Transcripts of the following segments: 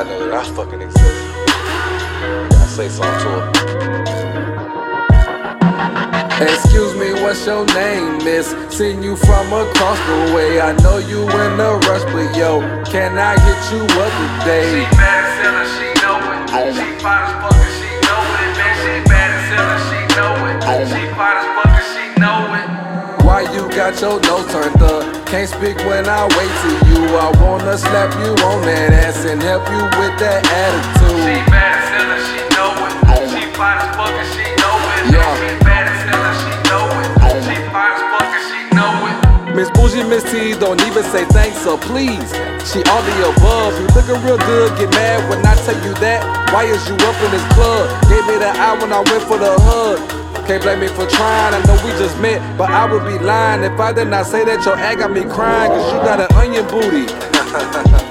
God know that I fucking exist. Gotta say something to her. Excuse me, what's your name, miss? Seen you from across the way. I know you in a rush, but yo, can I get you up today? She mad as hell, she know it. She fine as fuck, she got your nose turned up? Can't speak when I wait to you. I wanna slap you on that ass and help you with that She attitude. bad as hell and she know it. She fine as fuck and she know it. Yeah. she bad as hell and she know it. She fine as fuck and she know it. Miss Bougie, Miss T, don't even say thanks or please. She all the above. You looking real good, get mad when I tell you that. Why is you up in this club? Gave me the eye when I went for the hug. Can't blame me for trying, I know we just met, but I would be lying if I did not say that your act got me crying, cause you got an onion booty.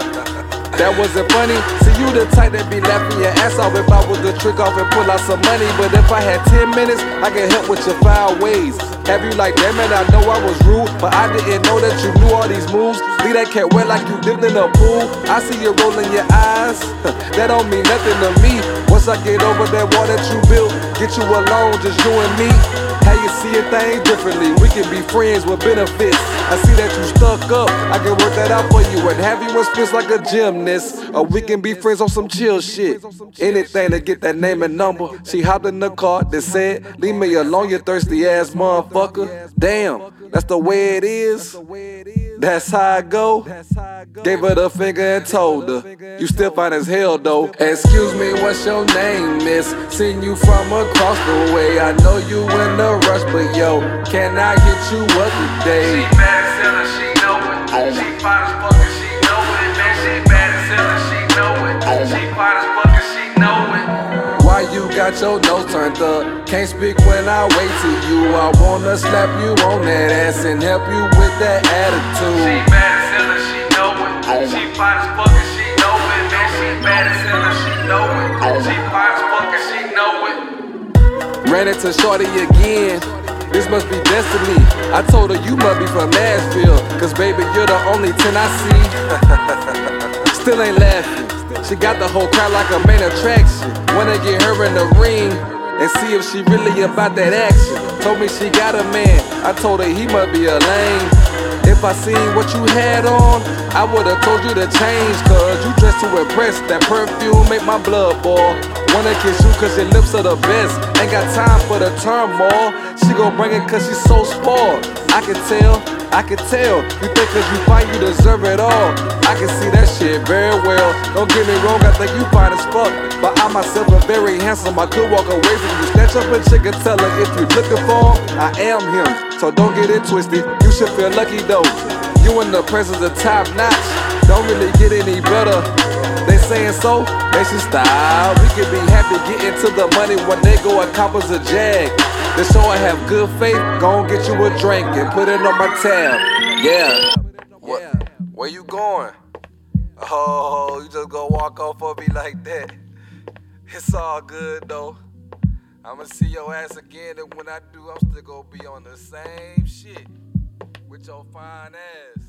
That wasn't funny. See, you the type that be laughing your ass off if I was to trick off and pull out some money. But if I had 10 minutes, I could help with your foul ways. Have you like, damn it, I know I was rude, but I didn't know that you knew all these moves. Leave that cat wet like you dipped in a pool. I see you rolling your eyes. that don't mean nothing to me. Once I get over that wall that you built, get you alone, just you and me. How you see a thing differently? We can be friends with benefits. I see that you stuck up. I can work that out for you and have you in spits like a gymnast. Or we can be friends on some chill shit. Anything to get that name and number. She hopped in the car, that said, Leave me alone, you thirsty ass motherfucker. Damn, that's the way it is. That's how I go. Gave her the finger and told her, You still fine as hell though. Excuse me, what's your name, miss? Seen you from across the way. I know you in a rush, but yo, can I hit you up today? You got your nose turned up? Can't speak when I wait to you. I wanna slap you on that ass and help you with that attitude. She attitude. bad as hell and she know it. She fine as fuck and she know it. Man, she bad as hell and she know it. She fine as fuck and she know it. Ran into Shorty again. This must be destiny. I told her you must be from Nashville. Cause baby, you're the only 10 I see. Still ain't laughing. She got the whole crowd like a main attraction. Wanna get her in the ring and see if she really about that action. Told me she got a man. I told her he must be a lame. If I seen what you had on, I would've told you to change. Cause you dressed to impress. That perfume make my blood boil. Wanna kiss you cause your lips are the best. Ain't got time for the turmoil. She gon' bring it cause she's so spoiled. I can tell, I can tell. You think cause you fine, you deserve it all. I can see that shit very well. Don't get me wrong, I think you fine as fuck. But I myself am very handsome. I could walk away from you. Snatch up a chick and tell her if you're looking for him, I am him. So don't get it twisted. You should feel lucky though. You in the presence of top notch. Don't really get any better. They saying so, they should stop. We can be happy getting to the money when they go accomplish a jag. To show I have good faith, gon' get you a drink and put it on my tab. Yeah. What? Where you going? Oh, you just gonna walk off on me like that. It's all good though. I'ma see your ass again, and when I do, I'm still gonna be on the same shit with your fine ass.